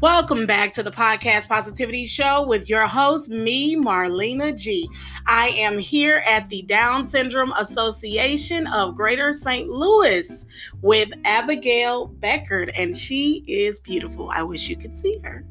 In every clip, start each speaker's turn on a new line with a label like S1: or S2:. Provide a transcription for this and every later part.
S1: Welcome back to the Podcast Positivity Show with your host, me, Marlena G. I am here at the Down Syndrome Association of Greater St. Louis with Abigail Beckord, and she is beautiful. I wish you could see her.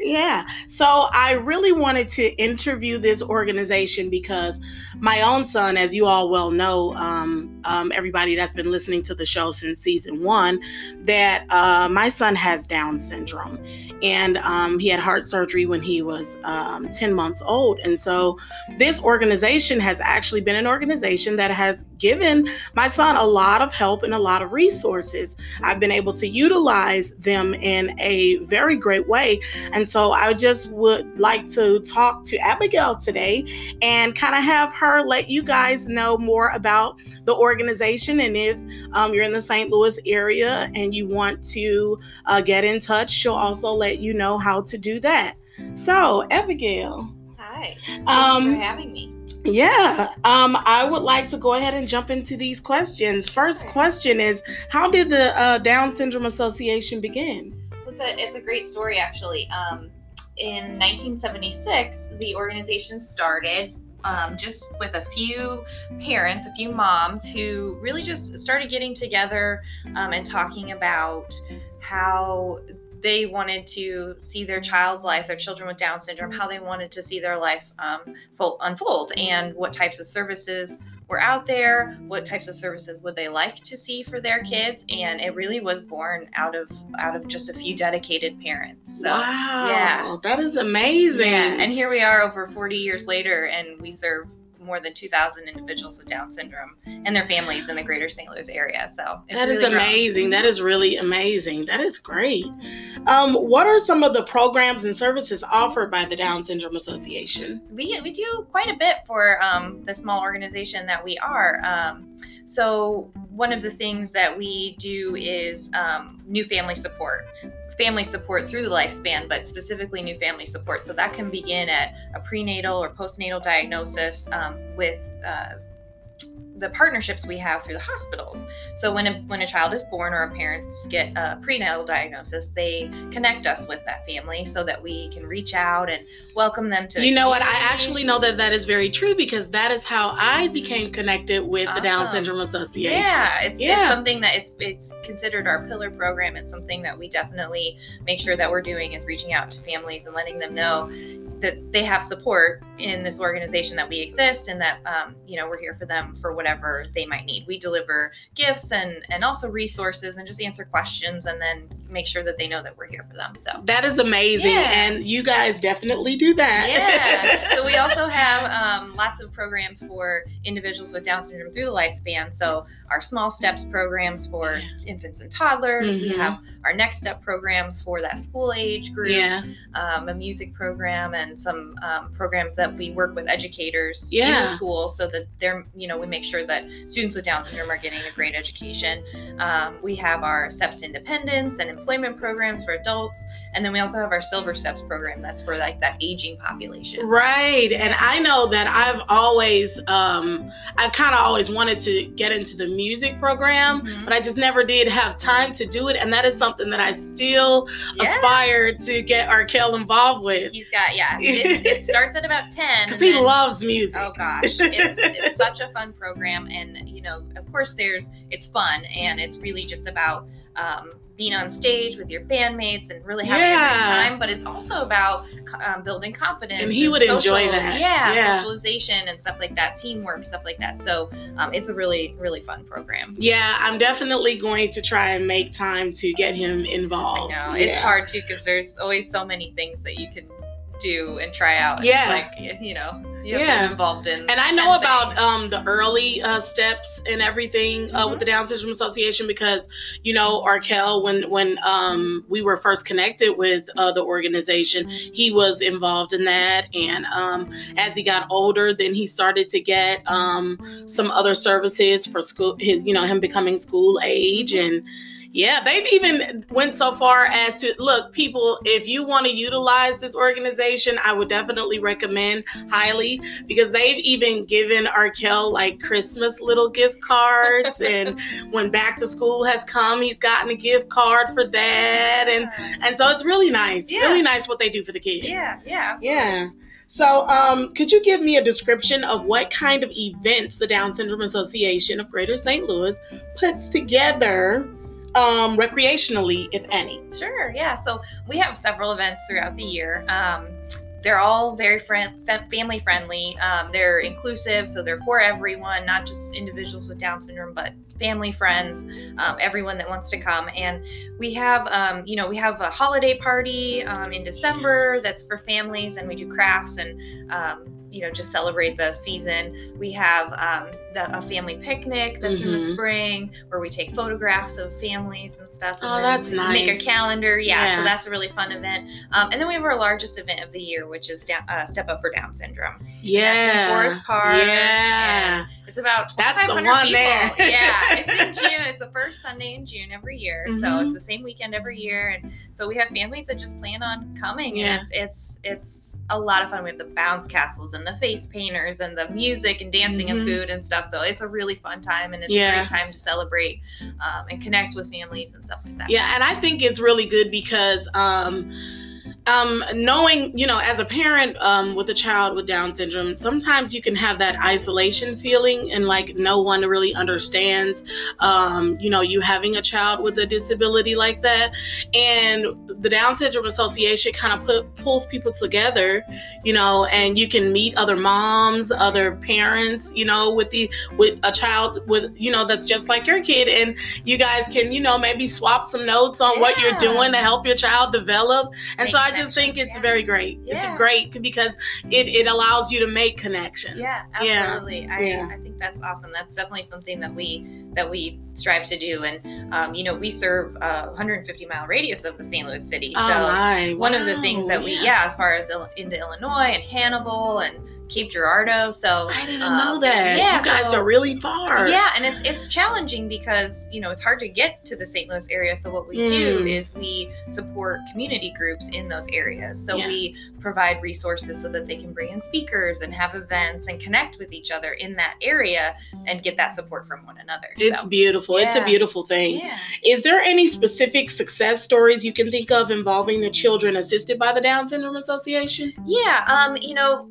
S1: Yeah. So I really wanted to interview this organization because my own son, as you all well know, um, um, everybody that's been listening to the show since season one, that uh, my son has Down syndrome. And um, he had heart surgery when he was um, 10 months old. And so this organization has actually been an organization that has given my son a lot of help and a lot of resources. I've been able to utilize them in a very great way. And so I just would like to talk to Abigail today and kind of have her let you guys know more about the organization. And if um, you're in the St. Louis area and you want to uh, get in touch, she'll also let you know how to do that. So, Abigail.
S2: Hi. Thank
S1: Um,
S2: you for having me.
S1: Yeah, um, I would like to go ahead and jump into these questions. First question is How did the uh, Down Syndrome Association begin?
S2: It's a it's a great story actually. Um, in 1976, the organization started um, just with a few parents, a few moms who really just started getting together um, and talking about how they wanted to see their child's life, their children with Down syndrome, how they wanted to see their life um, fo- unfold, and what types of services were out there, what types of services would they like to see for their kids, and it really was born out of out of just a few dedicated parents. So,
S1: wow,
S2: yeah.
S1: that is amazing.
S2: yeah, and here we are over 40 years later, and we serve more than 2,000 individuals with Down syndrome and their families in the greater St. Louis area. So it's
S1: That is
S2: really grown.
S1: amazing. That is really amazing. That is great. Um, what are some of the programs and services offered by the Down Syndrome Association?
S2: we, we do quite a bit for um, the small organization that we are. Um, so, one of the things that we do is um, new family support. Family support through the lifespan, but specifically new family support. So, that can begin at a prenatal or postnatal diagnosis um, with uh, the partnerships we have through the hospitals. So when a when a child is born or a parents get a prenatal diagnosis, they connect us with that family so that we can reach out and welcome them to.
S1: You know what? I actually know that that is very true because that is how I mm-hmm. became connected with the Down
S2: ah.
S1: Syndrome Association.
S2: Yeah, it's,
S1: Yeah.
S2: it's something that it's it's considered our pillar program. It's something that we definitely make sure that we're doing is reaching out to families and letting them know that they have support in this organization that we exist and that um, you know we're here for them for whatever they might need. We deliver gifts and and also resources and just answer questions and then make sure that they know that we're here for them. So.
S1: That is amazing.
S2: Yeah.
S1: And you guys definitely do that.
S2: Yeah. so we also have um, lots of programs for individuals with Down syndrome through the lifespan. So our small steps programs for infants and toddlers. We
S1: Mhm.
S2: have our next step programs for that school age group.
S1: yeah.
S2: Um, a music program and some um, programs that we work with educators in
S1: Yeah.
S2: the school so that they're you know we make sure that students with Down syndrome are getting a great education. Um, we have our steps independence and employment programs for adults, and then we also have our silver steps program that's for like that aging population.
S1: Right. And I know that I've always um I've kind of always wanted to get into the music program,
S2: Mhm.
S1: but I just never did have time to do it and that is something that I still
S2: Yeah.
S1: aspire to get our Arkel involved with
S2: He's got yeah. It, it starts at about ten.
S1: cuz he
S2: then-
S1: loves music.
S2: Oh gosh, it's, it's such a fun program, and you know, of course, there's it's fun, and it's really just about um, being on stage with your bandmates and really having a
S1: Yeah.
S2: great time. But it's also about um, building confidence.
S1: And he would enjoy that.
S2: Yeah,
S1: Yeah.
S2: socialization and stuff like that, teamwork, stuff like that. So um, it's a really, really fun program.
S1: Yeah, I'm definitely going to try and make time to get him involved.
S2: I know
S1: Yeah.
S2: it's hard too because there's always so many things that you can do and try out.
S1: Yeah.
S2: like you know, you have
S1: Yeah.
S2: been involved in.
S1: And I know about um, the early uh, steps and everything uh, with the Down Syndrome Association because you know Arkel when when um, we were first connected with uh, the organization, he was involved in that, and um, as he got older, then he started to get um, some other services for school. His you know him becoming school age and. Yeah, they've even went so far as to look, people, if you want to utilize this organization, I would definitely recommend highly because they've even given Arkell like Christmas little gift cards and when back to school has come, he's gotten a gift card for that and and so it's really nice.
S2: Yeah.
S1: Really nice what they do for the kids.
S2: Yeah, yeah.
S1: Yeah. So, um, could you give me a description of what kind of events the Down Syndrome Association of Greater St. Louis puts together um, recreationally, if any?
S2: Sure, yeah. So we have several events throughout the year. Um, they're all very friend, family friendly. Um, they're inclusive, so they're for everyone, not just individuals with Down syndrome, but family, friends, um, everyone that wants to come. And we have, um, you know, we have a holiday party um, in December that's for families, and we do crafts and um, you know just celebrate the season we have um, the, a family picnic that's mm-hmm. in the mm-hmm. spring where we take photographs of families and stuff and
S1: oh that's nice
S2: make a calendar yeah, yeah, so that's a really fun event um, and then we have our largest event of the year which is down, uh, step up for down syndrome
S1: yeah
S2: forest park
S1: yeah
S2: it's about
S1: that's the one
S2: people.
S1: there
S2: yeah it's in june it's the first sunday in june every year mm-hmm. so it's the same weekend every year and so we have families that just plan on coming yeah. and it's it's it's a lot of fun we have the bounce castles and the face painters and the music and dancing mm-hmm. and food and stuff. So it's a really fun time and it's yeah. a great time to celebrate um, and connect with families and stuff like that.
S1: Yeah, and I think it's really good because um, um, knowing, you know, as a parent um, with a child with Down syndrome, sometimes you can have that isolation feeling and like no one really understands, um, you know, you having a child with a disability like that. And the Down Syndrome Association kind of put, pulls people together, you know, and you can meet other moms, other parents, you know, with the with a child with, you know, that's just like your kid, and you guys can, you know, maybe swap some notes on yeah. what you're doing to help your child develop. And so I just think it's yeah. very great. Yeah. It's great because it, it allows you to make connections.
S2: Yeah, absolutely. I, yeah. I think that's awesome. That's definitely something that we that we strive to do. And um, you know, we serve a 150 mile radius of the St. Louis city.
S1: So oh
S2: one of the things that we yeah, as far as into Illinois and Hannibal and Cape Girardeau. So
S1: I didn't um, know that. Yeah, you guys so, go really far.
S2: Yeah, and it's it's challenging because you know it's hard to get to the St. Louis area. So what we mm. do is we support community groups in those areas. So yeah. we provide resources so that they can bring in speakers and have events and connect with each other in that area and get that support from one another.
S1: It's so, beautiful. Yeah. It's a beautiful thing.
S2: Yeah.
S1: Is there any specific success stories you can think of involving the children assisted by the Down Syndrome Association?
S2: Yeah, um, you know,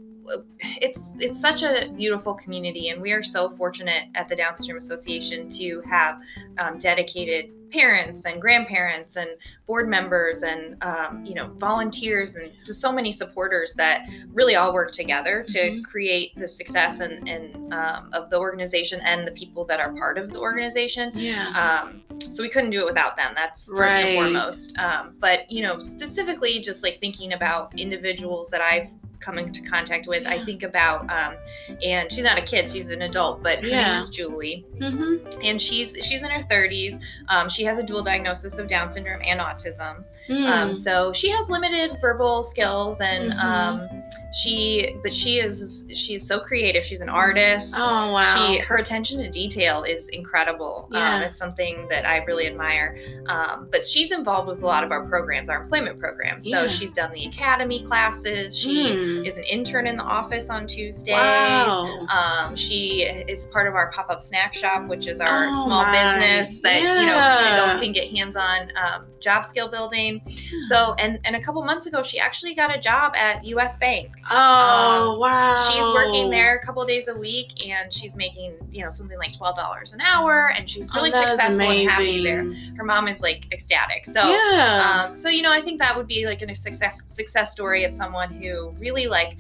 S2: it's it's such a beautiful community, and we are so fortunate at the Down Syndrome Association to have um, dedicated parents and grandparents and board members and um, you know volunteers and just so many supporters that really all work together to mm-hmm. create the success and, and um, of the organization and the people that are part of the organization.
S1: Yeah.
S2: Um, so we couldn't do it without them. That's first right. and foremost. Um, but you know, specifically, just like thinking about individuals that I've come into contact with. I think about, um, and she's not a kid; she's an adult, but her yeah. name is Julie,
S1: mm-hmm.
S2: and she's she's in her 30s. Um, she has a dual diagnosis of Down syndrome and autism,
S1: mm.
S2: um, so she has limited verbal skills, and mm-hmm. um, she but she is she's so creative. She's an artist.
S1: Oh wow!
S2: She her attention to detail is incredible. Um, yeah. it's something that I really admire. Um, but she's involved with a lot of our programs, our employment programs. So yeah. she's done the academy classes. She mm mm. is an intern in the office on Tuesdays.
S1: Wow.
S2: Um, she is part of our pop up snack shop, which is our
S1: oh
S2: small
S1: my.
S2: business that
S1: yeah.
S2: you know adults can get hands on um, job skill building.
S1: Hmm.
S2: So, and and a couple months ago, she actually got a job at U.S. Bank.
S1: Oh um, wow!
S2: She's working there a couple days a week, and she's making you know something like twelve dollars an hour, and she's oh, really
S1: oh,
S2: successful and happy there. Her mom is like ecstatic. So
S1: yeah.
S2: Um, so you know, I think that would be like a success success story of someone who really like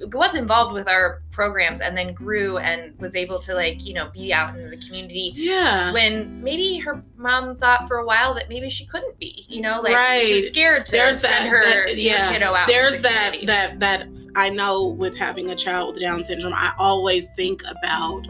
S2: was involved with our programs and then grew and was able to like you know be out in the community
S1: yeah
S2: when maybe her mom thought for a while that maybe she couldn't be you know like
S1: right.
S2: she's scared to
S1: there's
S2: send
S1: that,
S2: her,
S1: that, yeah.
S2: kiddo out
S1: there's
S2: the
S1: that
S2: community.
S1: that that i know with having a child with down syndrome i always think about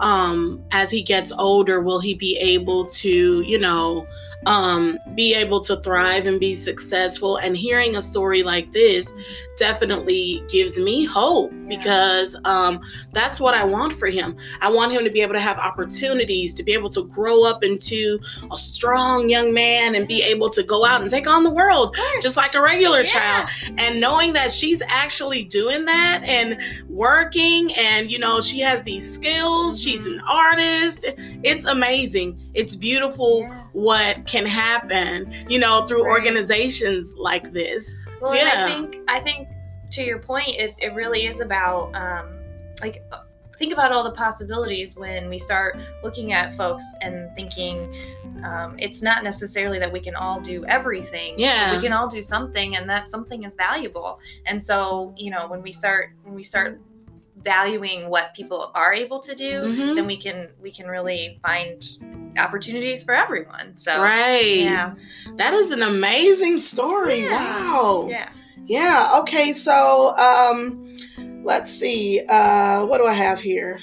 S1: um as he gets older will he be able to you know um, be able to thrive and be successful. And hearing a story like this definitely gives me hope
S2: Yeah.
S1: because um, that's what I want for him. I want him to be able to have opportunities, to be able to grow up into a strong young man and be able to go out and take on the world just like a regular
S2: Yeah.
S1: child. And knowing that she's actually doing that and working, and you know, she has these skills, she's an artist. It's amazing. It's beautiful
S2: Yeah.
S1: What can happen, you know, through
S2: Right.
S1: organizations like this.
S2: Well,
S1: Yeah.
S2: I think I think to your point, it, it really is about um, like uh, think about all the possibilities when we start looking at folks and thinking um, it's not necessarily that we can all do everything.
S1: Yeah.
S2: we can all do something, and that something is valuable. And so you know when we start when we start valuing what people are able to do,
S1: Mhm.
S2: then we can we can really find opportunities for everyone. So
S1: Right.
S2: yeah,
S1: That is an amazing story.
S2: Yeah.
S1: Wow.
S2: yeah.
S1: Yeah. Okay. So, um, let's see. Uh, what do I have here?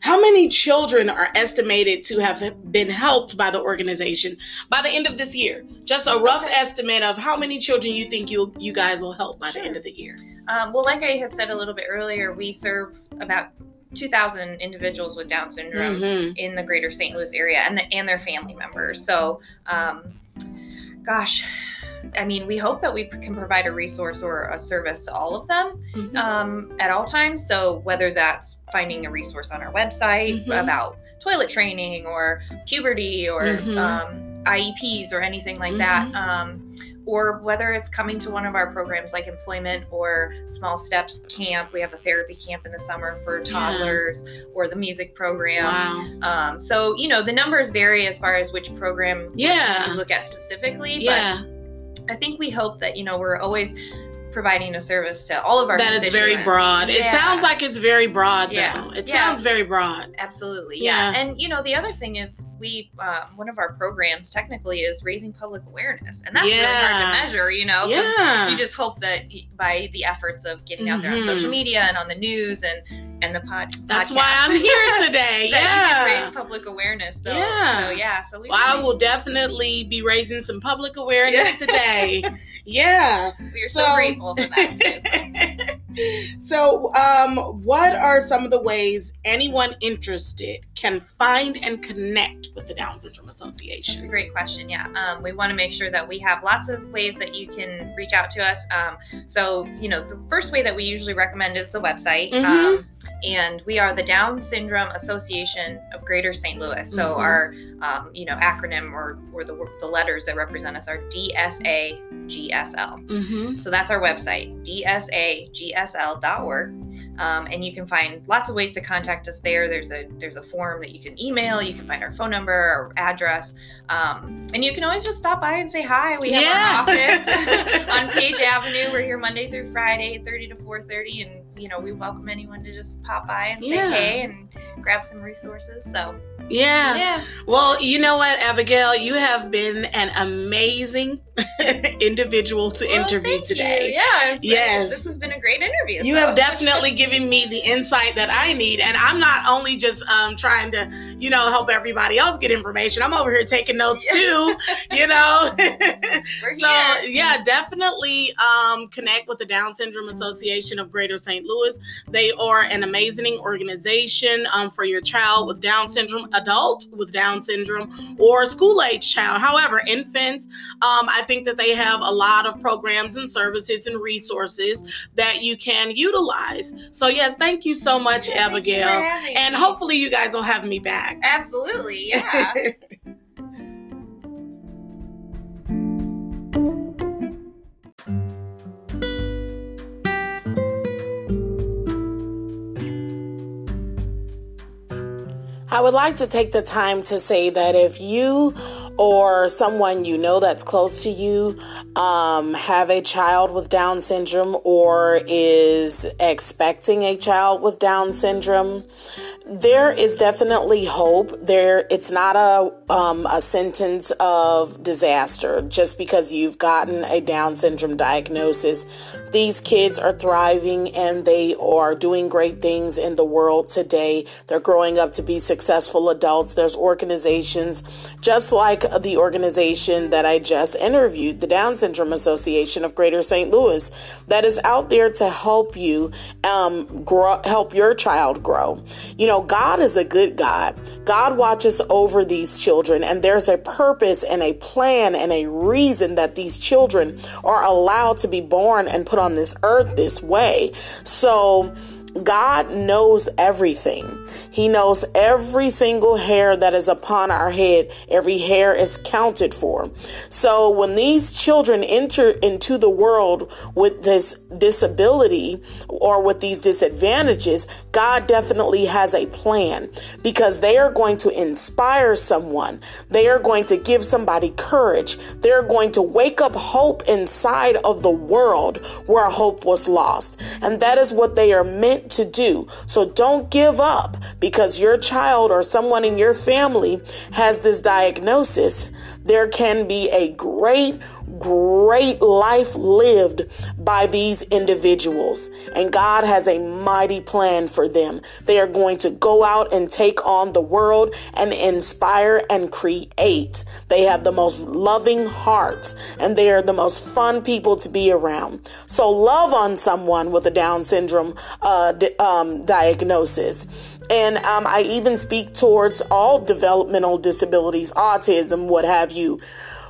S1: How many children are estimated to have been helped by the organization by the end of this year? Just a rough
S2: Okay.
S1: estimate of how many children you think you you guys will help by
S2: Sure.
S1: the end of the year.
S2: Um, well, like I had said a little bit earlier, we serve about 2,000 individuals with Down syndrome
S1: Mhm.
S2: in the greater St. Louis area and, the, and their family members. So, um, gosh, I mean, we hope that we can provide a resource or a service to all of them
S1: Mhm.
S2: um, at all times. So, whether that's finding a resource on our website
S1: Mhm.
S2: about toilet training or puberty or
S1: Mhm.
S2: um, IEPs or anything like
S1: Mhm.
S2: that, um, or whether it's coming to one of our programs like employment or small steps camp. We have a therapy camp in the summer for toddlers or the music program.
S1: Wow.
S2: Um, so, you know, the numbers vary as far as which program
S1: Yeah.
S2: you look at specifically.
S1: Yeah.
S2: But I think we hope that, you know, we're always providing a service to all of our
S1: That is very broad. It sounds like it's very broad, though.
S2: Yeah.
S1: It
S2: Yeah.
S1: sounds very broad.
S2: Absolutely, yeah.
S1: Yeah.
S2: And you know, the other thing is, we um, one of our programs technically is raising public awareness, and that's really hard to measure. You know,
S1: Yeah.
S2: you just hope that by the efforts of getting out there on
S1: Mhm.
S2: social media and on the news and and the pod.
S1: That's
S2: podcast,
S1: why I'm here today. yeah.
S2: raise public awareness. So,
S1: Yeah.
S2: So yeah. So we.
S1: Well, I will definitely be raising some public awareness today. Yeah.
S2: We are so,
S1: so-
S2: grateful for that too.
S1: so, um, what are some of the ways anyone interested can find and connect with the Down Syndrome Association?
S2: That's a great question. Yeah, um, we want to make sure that we have lots of ways that you can reach out to us. Um, so, you know, the first way that we usually recommend is the website,
S1: Mhm.
S2: um, and we are the Down Syndrome Association of Greater St. Louis. So
S1: Mhm.
S2: our, um, you know, acronym or or the the letters that represent us are DSAGSL.
S1: Mm-hmm.
S2: So that's our website, dsagsl.org, um, and you can find lots of ways to contact us there. There's a there's a form that you can email. You can find our phone number, our address, um, and you can always just stop by and say hi. We have
S1: Yeah.
S2: our office on Page Avenue. We're here Monday through Friday, 30 to 4:30, and you know we welcome anyone to just pop by and say
S1: Yeah.
S2: hey and grab some resources. So
S1: Yeah.
S2: yeah,
S1: Well, you know what, Abigail, you have been an amazing individual to
S2: Well,
S1: interview
S2: thank you.
S1: today.
S2: Yeah.
S1: Yes.
S2: This has been a great interview.
S1: You
S2: so-
S1: have definitely given me the insight that I need, and I'm not only just um, trying to, you know, help everybody else get information. I'm over here taking notes too, you know. So yeah, definitely um, connect with the Down Syndrome Association of Greater St. Louis. They are an amazing organization um, for your child with Down syndrome, adult with Down syndrome, or school age child. However, infants, um, I think that they have a lot of programs and services and resources that you can utilize. So yes, thank you so much,
S2: Yeah, thank you for
S1: Abigail. And hopefully you guys will have me back.
S2: Absolutely, yeah.
S1: I would like to take the time to say that if you or someone you know that's close to you um, have a child with Down syndrome or is expecting a child with Down syndrome, there is definitely hope. There, it's not a um, a sentence of disaster just because you've gotten a Down syndrome diagnosis. These kids are thriving and they are doing great things in the world today. They're growing up to be successful adults. There's organizations just like the organization that I just interviewed, the Down Syndrome Association of Greater St. Louis, that is out there to help you um, grow, help your child grow. You know, God is a good God. God watches over these children, and there's a purpose and a plan and a reason that these children are allowed to be born and put on this earth this way. So, God knows everything. He knows every single hair that is upon our head. Every hair is counted for. So when these children enter into the world with this disability or with these disadvantages, God definitely has a plan because they are going to inspire someone. They are going to give somebody courage. They're going to wake up hope inside of the world where hope was lost. And that is what they are meant to do. So don't give up because your child or someone in your family has this diagnosis. There can be a great great life lived by these individuals. And God has a mighty plan for them. They are going to go out and take on the world and inspire and create. They have the most loving hearts and they are the most fun people to be around. So love on someone with a Down syndrome uh, um, diagnosis. And um, I even speak towards all developmental disabilities, autism, what have you.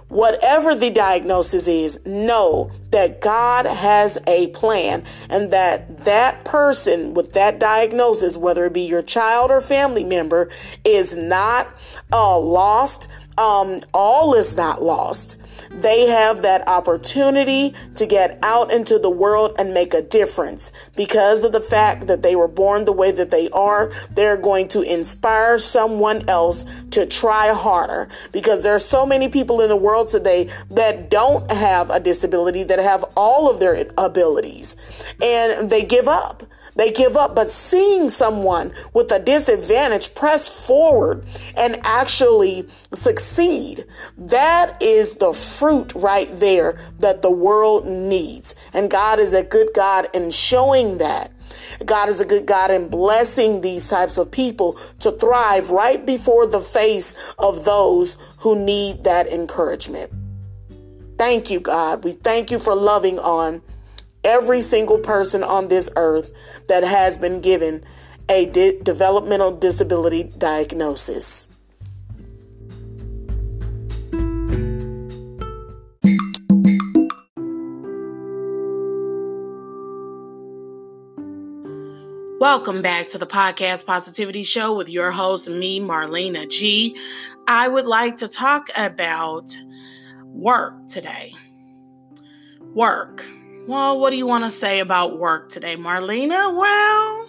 S1: Whatever the diagnosis is, know that God has a plan and that that person with that diagnosis, whether it be your child or family member, is not uh, lost. Um, all is not lost they have that opportunity to get out into the world and make a difference. Because of the fact that they were born the way that they are, they're going to inspire someone else to try harder. Because there are so many people in the world today that don't have a disability, that have all of their abilities, and they give up. They give up, but seeing someone with a disadvantage press forward and actually succeed, that is the fruit right there that the world needs. And God is a good God in showing that. God is a good God in blessing these types of people to thrive right before the face of those who need that encouragement. Thank you, God. We thank you for loving on every single person on this earth that has been given a developmental disability diagnosis. Welcome back to the Podcast Positivity Show with your host, me, Marlena G. I would like to talk about work today. Work. Well, what do you want to say about work today, Marlena? Well,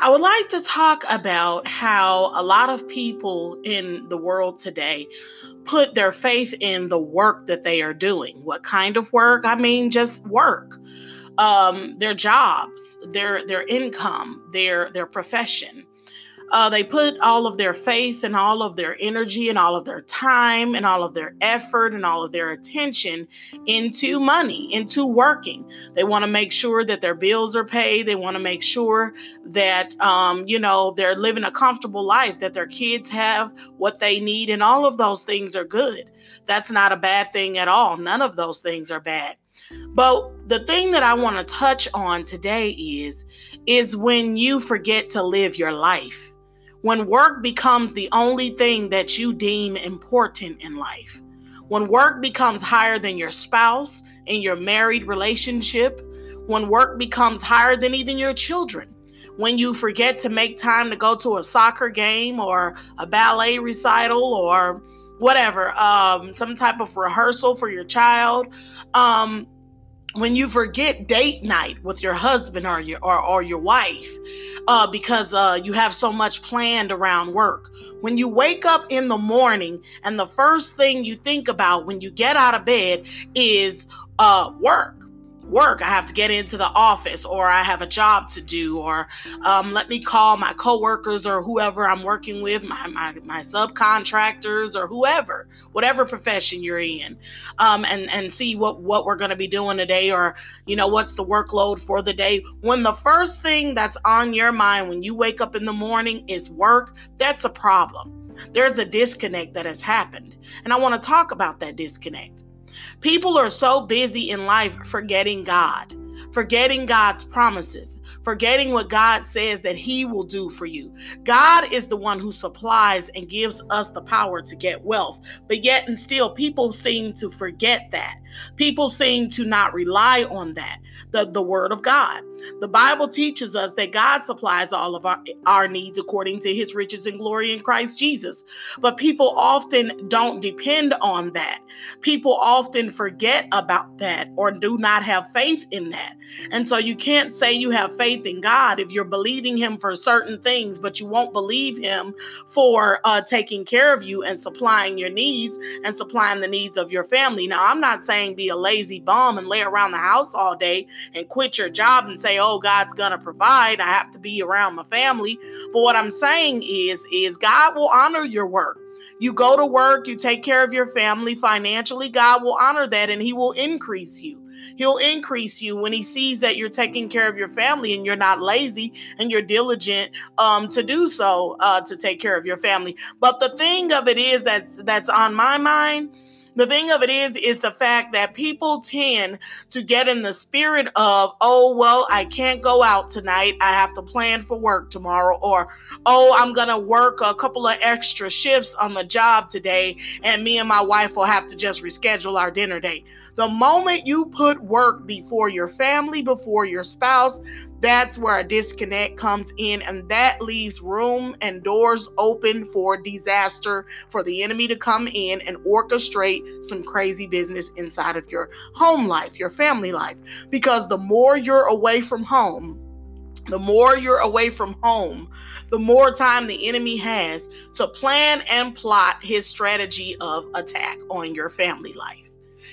S1: I would like to talk about how a lot of people in the world today put their faith in the work that they are doing. What kind of work? I mean, just work. Um, their jobs, their their income, their their profession. Uh, they put all of their faith and all of their energy and all of their time and all of their effort and all of their attention into money, into working. They want to make sure that their bills are paid. They want to make sure that, um, you know, they're living a comfortable life, that their kids have what they need, and all of those things are good. That's not a bad thing at all. None of those things are bad. But the thing that I want to touch on today is is when you forget to live your life when work becomes the only thing that you deem important in life, when work becomes higher than your spouse in your married relationship, when work becomes higher than even your children, when you forget to make time to go to a soccer game or a ballet recital or whatever, um, some type of rehearsal for your child, um, when you forget date night with your husband or your or, or your wife uh, because uh, you have so much planned around work. When you wake up in the morning and the first thing you think about when you get out of bed is uh, work work. I have to get into the office, or I have a job to do, or um, let me call my coworkers or whoever I'm working with, my, my, my subcontractors or whoever, whatever profession you're in, um, and, and see what, what we're going to be doing today, or, you know, what's the workload for the day. When the first thing that's on your mind when you wake up in the morning is work, that's a problem there's a disconnect that has happened. And I want to talk about that disconnect. People are so busy in life forgetting God, forgetting God's promises, forgetting what God says that He will do for you. God is the one who supplies and gives us the power to get wealth. But yet and still, people seem to forget that. People seem to not rely on that, the, the word of God. The Bible teaches us that God supplies all of our, our needs according to his riches and glory in Christ Jesus. But people often don't depend on that. People often forget about that or do not have faith in that. And so you can't say you have faith in God if you're believing him for certain things, but you won't believe him for uh, taking care of you and supplying your needs and supplying the needs of your family. Now, I'm not saying be a lazy bum and lay around the house all day and quit your job and say, "Oh, God's going to provide. I have to be around my family." But what I'm saying is is God will honor your work. You go to work, you take care of your family financially, God will honor that and he will increase you. He'll increase you when he sees that you're taking care of your family and you're not lazy and you're diligent um, to do so uh, to take care of your family. But the thing of it is that that's on my mind the thing of it is is the fact that people tend to get in the spirit of oh well i can't go out tonight. I have to plan for work tomorrow or oh i'm gonna work a couple of extra shifts on the job today and me and my wife will have to just reschedule our dinner date. The moment you put work before your family before your spouse that's where a disconnect comes in, and that leaves room and doors open for disaster for the enemy to come in and orchestrate some crazy business inside of your home life, your family life. Because the more you're away from home, the more you're away from home, the more time the enemy has to plan and plot his strategy of attack on your family life.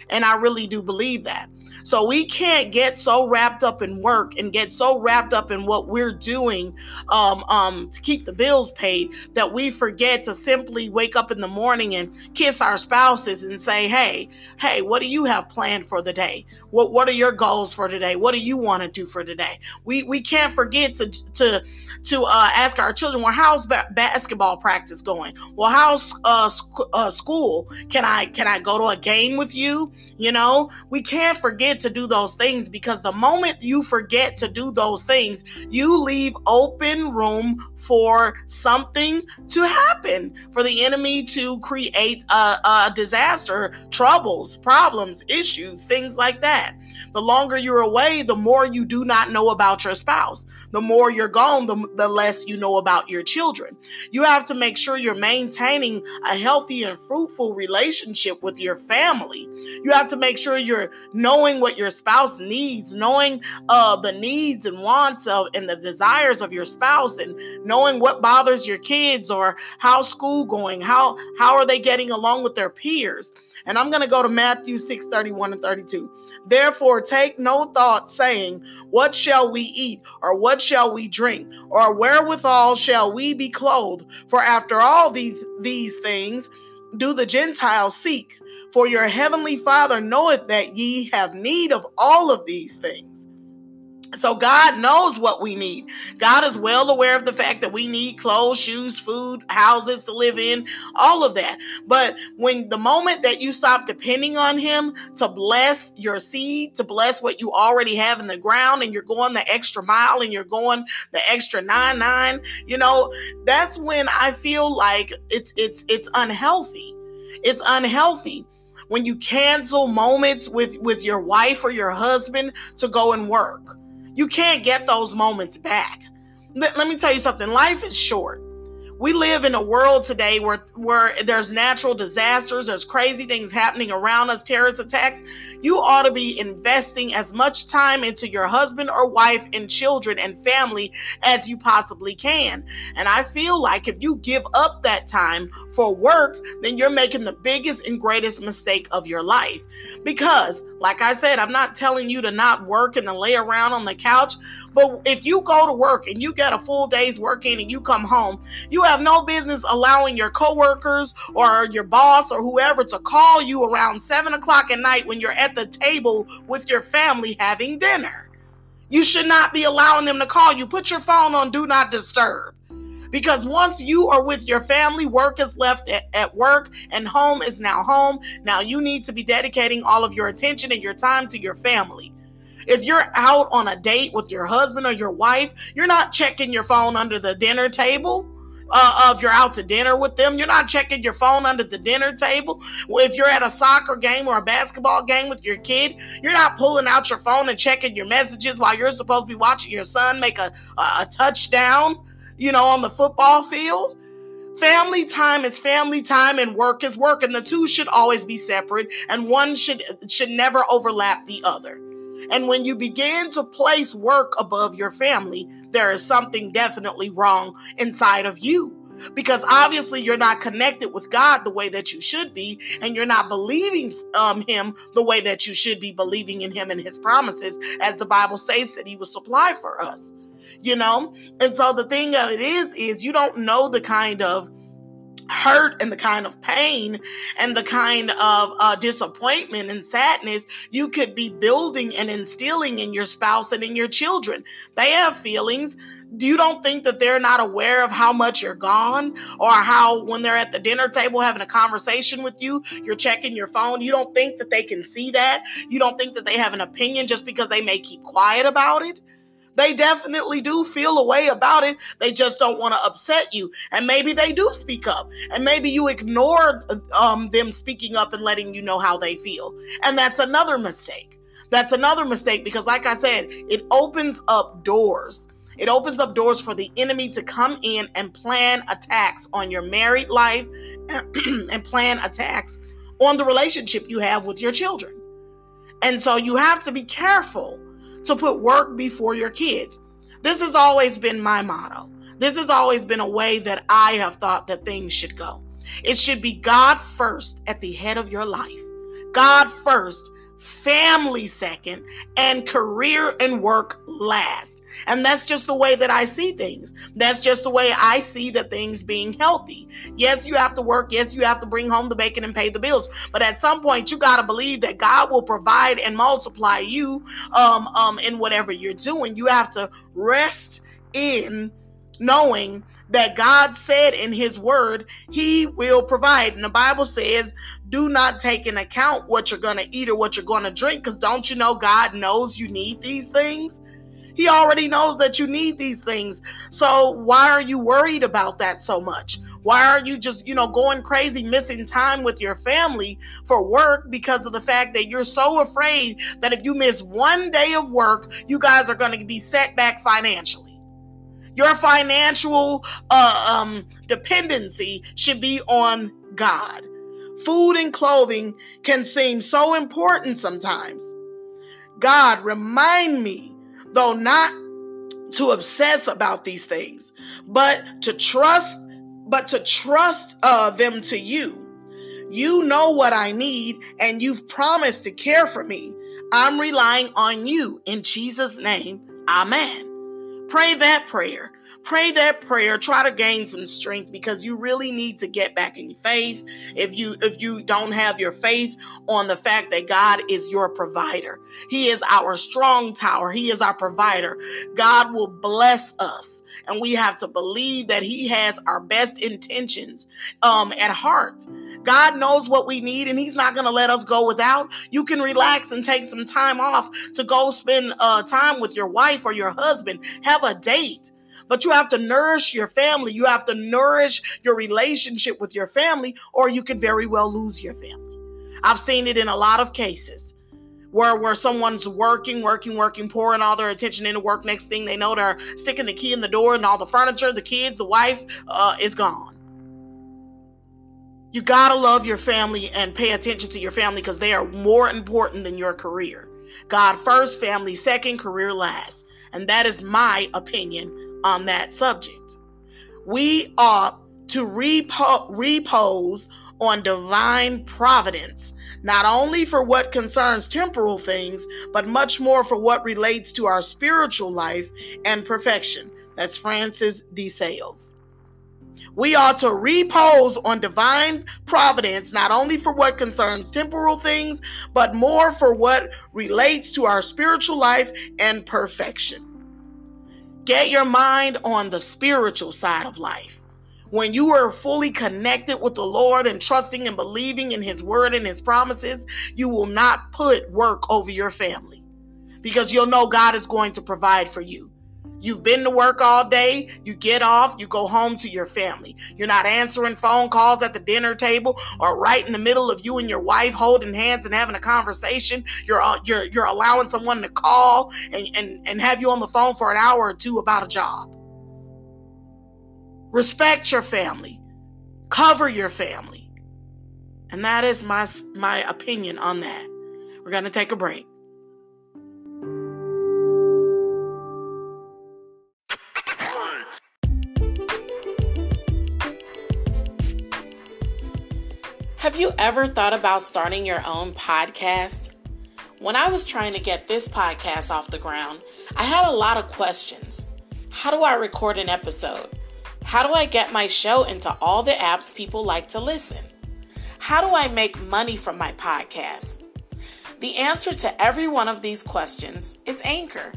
S1: And I really do believe that. So we can't get so wrapped up in work and get so wrapped up in what we're doing um, um, to keep the bills paid that we forget to simply wake up in the morning and kiss our spouses and say, "Hey, hey, what do you have planned for the day? What What are your goals for today? What do you want to do for today?" We we can't forget to to to uh, ask our children, "Well, how's ba- basketball practice going? Well, how's uh, sc- uh, school? Can I can I go to a game with you?" You know, we can't forget to do those things because the moment you forget to do those things, you leave open room for something to happen, for the enemy to create a, a disaster, troubles, problems, issues, things like that. The longer you're away, the more you do not know about your spouse. The more you're gone, the, the less you know about your children. You have to make sure you're maintaining a healthy and fruitful relationship with your family. You have to make sure you're knowing what your spouse needs, knowing uh, the needs and wants of and the desires of your spouse, and knowing what bothers your kids or how school going, how how are they getting along with their peers. And I'm going to go to Matthew 6 31 and 32. Therefore, take no thought, saying, What shall we eat? Or what shall we drink? Or wherewithal shall we be clothed? For after all these, these things do the Gentiles seek. For your heavenly Father knoweth that ye have need of all of these things. So God knows what we need. God is well aware of the fact that we need clothes, shoes, food, houses to live in, all of that. But when the moment that you stop depending on him to bless your seed, to bless what you already have in the ground and you're going the extra mile and you're going the extra 9 9, you know, that's when I feel like it's it's it's unhealthy. It's unhealthy when you cancel moments with with your wife or your husband to go and work you can't get those moments back. Let, let me tell you something life is short. We live in a world today where, where there's natural disasters, there's crazy things happening around us, terrorist attacks. You ought to be investing as much time into your husband or wife and children and family as you possibly can. And I feel like if you give up that time for work, then you're making the biggest and greatest mistake of your life. Because, like I said, I'm not telling you to not work and to lay around on the couch, but if you go to work and you get a full day's work in and you come home, you have no business allowing your coworkers or your boss or whoever to call you around seven o'clock at night when you're at the table with your family having dinner. You should not be allowing them to call you. Put your phone on do not disturb Because once you are with your family, work is left at, at, work and home is now home. Now you need to be dedicating all of your attention and your time to your family. If you're out on a date with your husband or your wife, you're not checking your phone under the dinner table. Uh, if you're out to dinner with them, you're not checking your phone under the dinner table. If you're at a soccer game or a basketball game with your kid, you're not pulling out your phone and checking your messages while you're supposed to be watching your son make a, a, a touchdown you know, on the football field. Family time is family time and work is work and the two should always be separate and one should should never overlap the other. And when you begin to place work above your family, there is something definitely wrong inside of you. Because obviously you're not connected with God the way that you should be, and you're not believing um, Him the way that you should be believing in Him and His promises, as the Bible says that He will supply for us you know? And so the thing of it is, is you don't know the kind of hurt and the kind of pain and the kind of uh, disappointment and sadness you could be building and instilling in your spouse and in your children. They have feelings. You don't think that they're not aware of how much you're gone or how when they're at the dinner table having a conversation with you, you're checking your phone. You don't think that they can see that. You don't think that they have an opinion just because they may keep quiet about it. They definitely do feel a way about it. They just don't want to upset you. And maybe they do speak up. And maybe you ignore um, them speaking up and letting you know how they feel. And that's another mistake. That's another mistake because, like I said, it opens up doors. It opens up doors for the enemy to come in and plan attacks on your married life and plan attacks on the relationship you have with your children. And so you have to be careful to put work before your kids. This has always been my motto. This has always been a way that I have thought that things should go. It should be God first at the head of your life. God first family second, and career and work last. And that's just the way that I see things. That's just the way I see the things being healthy. Yes, you have to work. Yes, you have to bring home the bacon and pay the bills. But at some point, you got to believe that God will provide and multiply you um, um, in whatever you're doing. You have to rest in knowing that God said in his word, he will provide. And the Bible says, do not take in account what you're going to eat or what you're going to drink because don't you know God knows you need these things? He already knows that you need these things. So why are you worried about that so much? Why are you just, you know, going crazy, missing time with your family for work because of the fact that you're so afraid that if you miss one day of work, you guys are going to be set back financially? Your financial uh, um, dependency should be on God. Food and clothing can seem so important sometimes. God, remind me, though not to obsess about these things, but to trust, but to trust uh, them to you. You know what I need, and you've promised to care for me. I'm relying on you. In Jesus' name, amen. Pray that prayer. Pray that prayer. Try to gain some strength because you really need to get back in faith. If you if you don't have your faith on the fact that God is your provider. He is our strong tower. He is our provider. God will bless us. And we have to believe that He has our best intentions um, at heart. God knows what we need and He's not going to let us go without. You can relax and take some time off to go spend uh, time with your wife or your husband. Have a date. But you have to nourish your family. You have to nourish your relationship with your family, or you could very well lose your family. I've seen it in a lot of cases where where someone's working, working, working, pouring all their attention into work. Next thing they know, they're sticking the key in the door, and all the furniture, the kids, the wife uh, is gone. You gotta love your family and pay attention to your family because they are more important than your career. God first, family second, career last. And that is my opinion on that subject. We ought to repo- repose on divine providence, not only for what concerns temporal things, but much more for what relates to our spiritual life and perfection. That's Francis de Sales. We ought to repose on divine providence, not only for what concerns temporal things, but more for what relates to our spiritual life and perfection. Get your mind on the spiritual side of life. When you are fully connected with the Lord and trusting and believing in His word and His promises, you will not put work over your family because you'll know God is going to provide for you. You've been to work all day, you get off, you go home to your family. You're not answering phone calls at the dinner table or right in the middle of you and your wife holding hands and having a conversation. You're uh, you're you're allowing someone to call and, and, and have you on the phone for an hour or two about a job. Respect your family. Cover your family. And that is my my opinion on that. We're going to take a break. Have you ever thought about starting your own podcast? When I was trying to get this podcast off the ground, I had a lot of questions. How do I record an episode? How do I get my show into all the apps people like to listen? How do I make money from my podcast? The answer to every one of these questions is Anchor.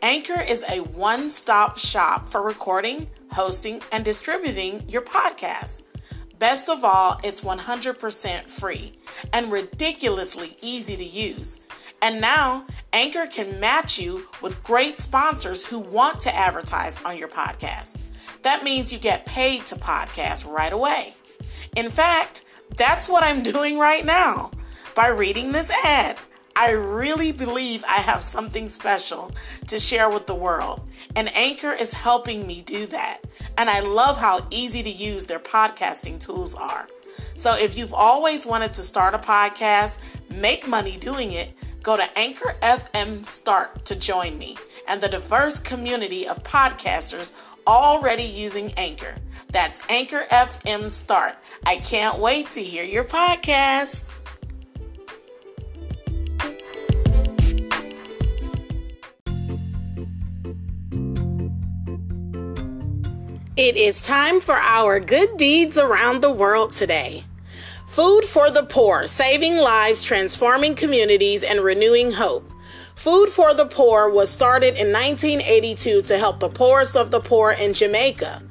S1: Anchor is a one stop shop for recording, hosting, and distributing your podcast. Best of all, it's 100% free and ridiculously easy to use. And now, Anchor can match you with great sponsors who want to advertise on your podcast. That means you get paid to podcast right away. In fact, that's what I'm doing right now by reading this ad. I really believe I have something special to share with the world, and Anchor is helping me do that. And I love how easy to use their podcasting tools are. So if you've always wanted to start a podcast, make money doing it, go to Anchor FM Start to join me and the diverse community of podcasters already using Anchor. That's Anchor FM Start. I can't wait to hear your podcast. It is time for our good deeds around the world today. Food for the Poor, saving lives, transforming communities, and renewing hope. Food for the Poor was started in 1982 to help the poorest of the poor in Jamaica.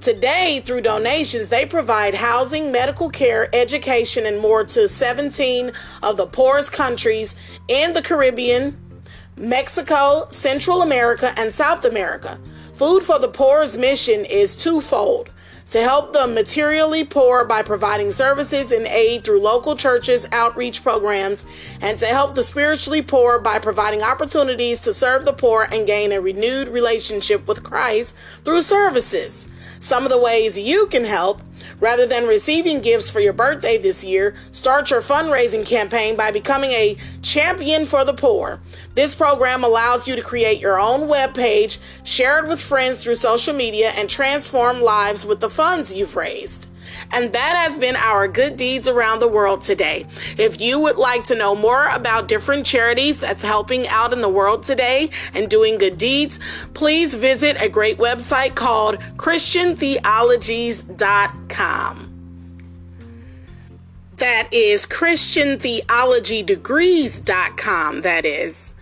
S1: Today, through donations, they provide housing, medical care, education, and more to 17 of the poorest countries in the Caribbean, Mexico, Central America, and South America. Food for the Poor's mission is twofold to help the materially poor by providing services and aid through local churches, outreach programs, and to help the spiritually poor by providing opportunities to serve the poor and gain a renewed relationship with Christ through services. Some of the ways you can help Rather than receiving gifts for your birthday this year, start your fundraising campaign by becoming a champion for the poor. This program allows you to create your own web page, share it with friends through social media, and transform lives with the funds you've raised. And that has been our good deeds around the world today. If you would like to know more about different charities that's helping out in the world today and doing good deeds, please visit a great website called ChristianTheologies.com. That is ChristianTheologyDegrees.com. That is.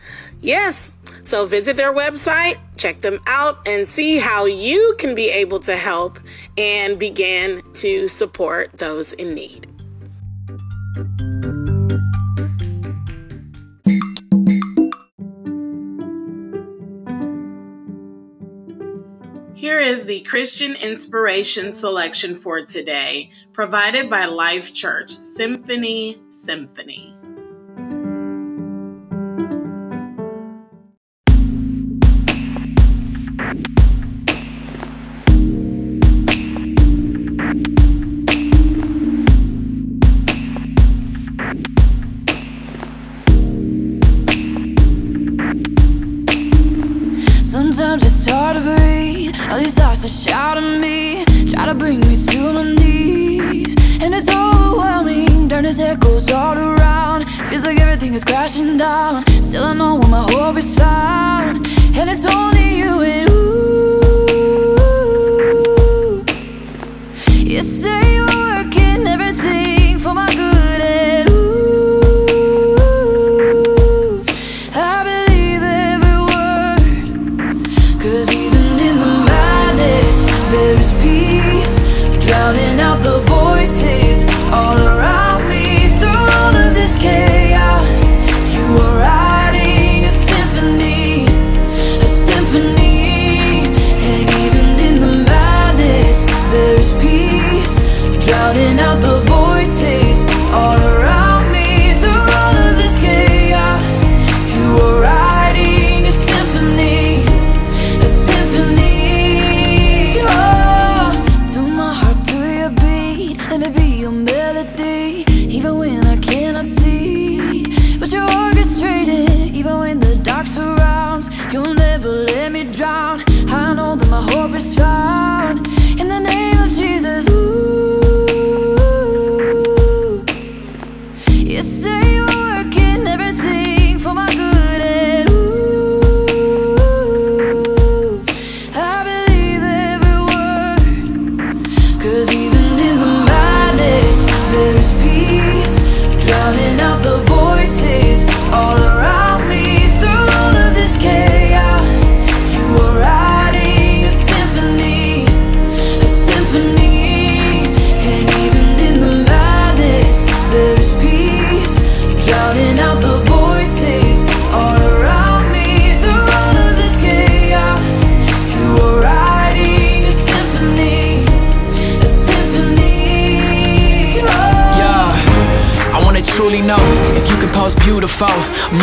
S1: Yes. So visit their website, check them out, and see how you can be able to help and begin to support those in need. Here is the Christian inspiration selection for today, provided by Life Church Symphony Symphony.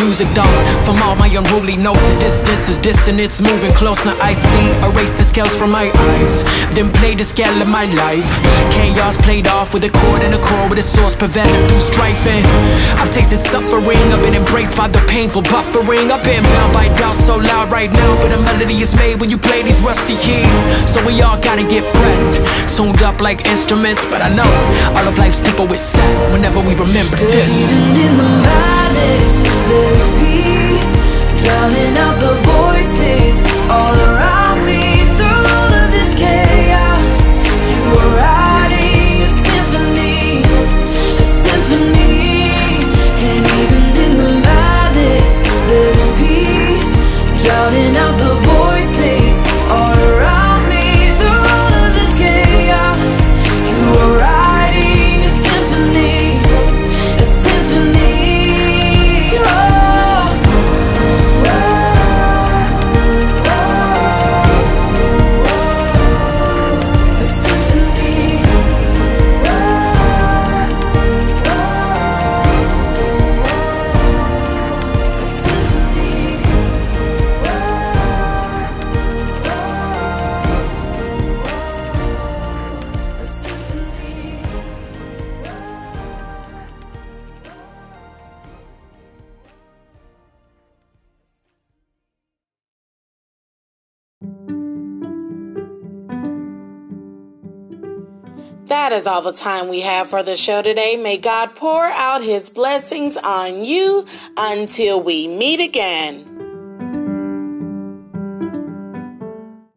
S3: Music though, from all my unruly notes, the distance is distant, it's moving close. Now I see, erase the scales from my eyes, then play the scale of my life. Chaos played off with a chord and a chord with a source, prevented through strife. And I've tasted suffering, I've been embraced by the painful buffering. I've been bound by doubt so loud right now, but a melody is made when you play these rusty keys. So we all gotta get pressed, tuned up like instruments. But I know all of life's tempo is set whenever we remember this.
S4: Even in the madness, peace, drowning out the voices all around
S1: That is all the time we have for the show today. May God pour out his blessings on you until we meet again.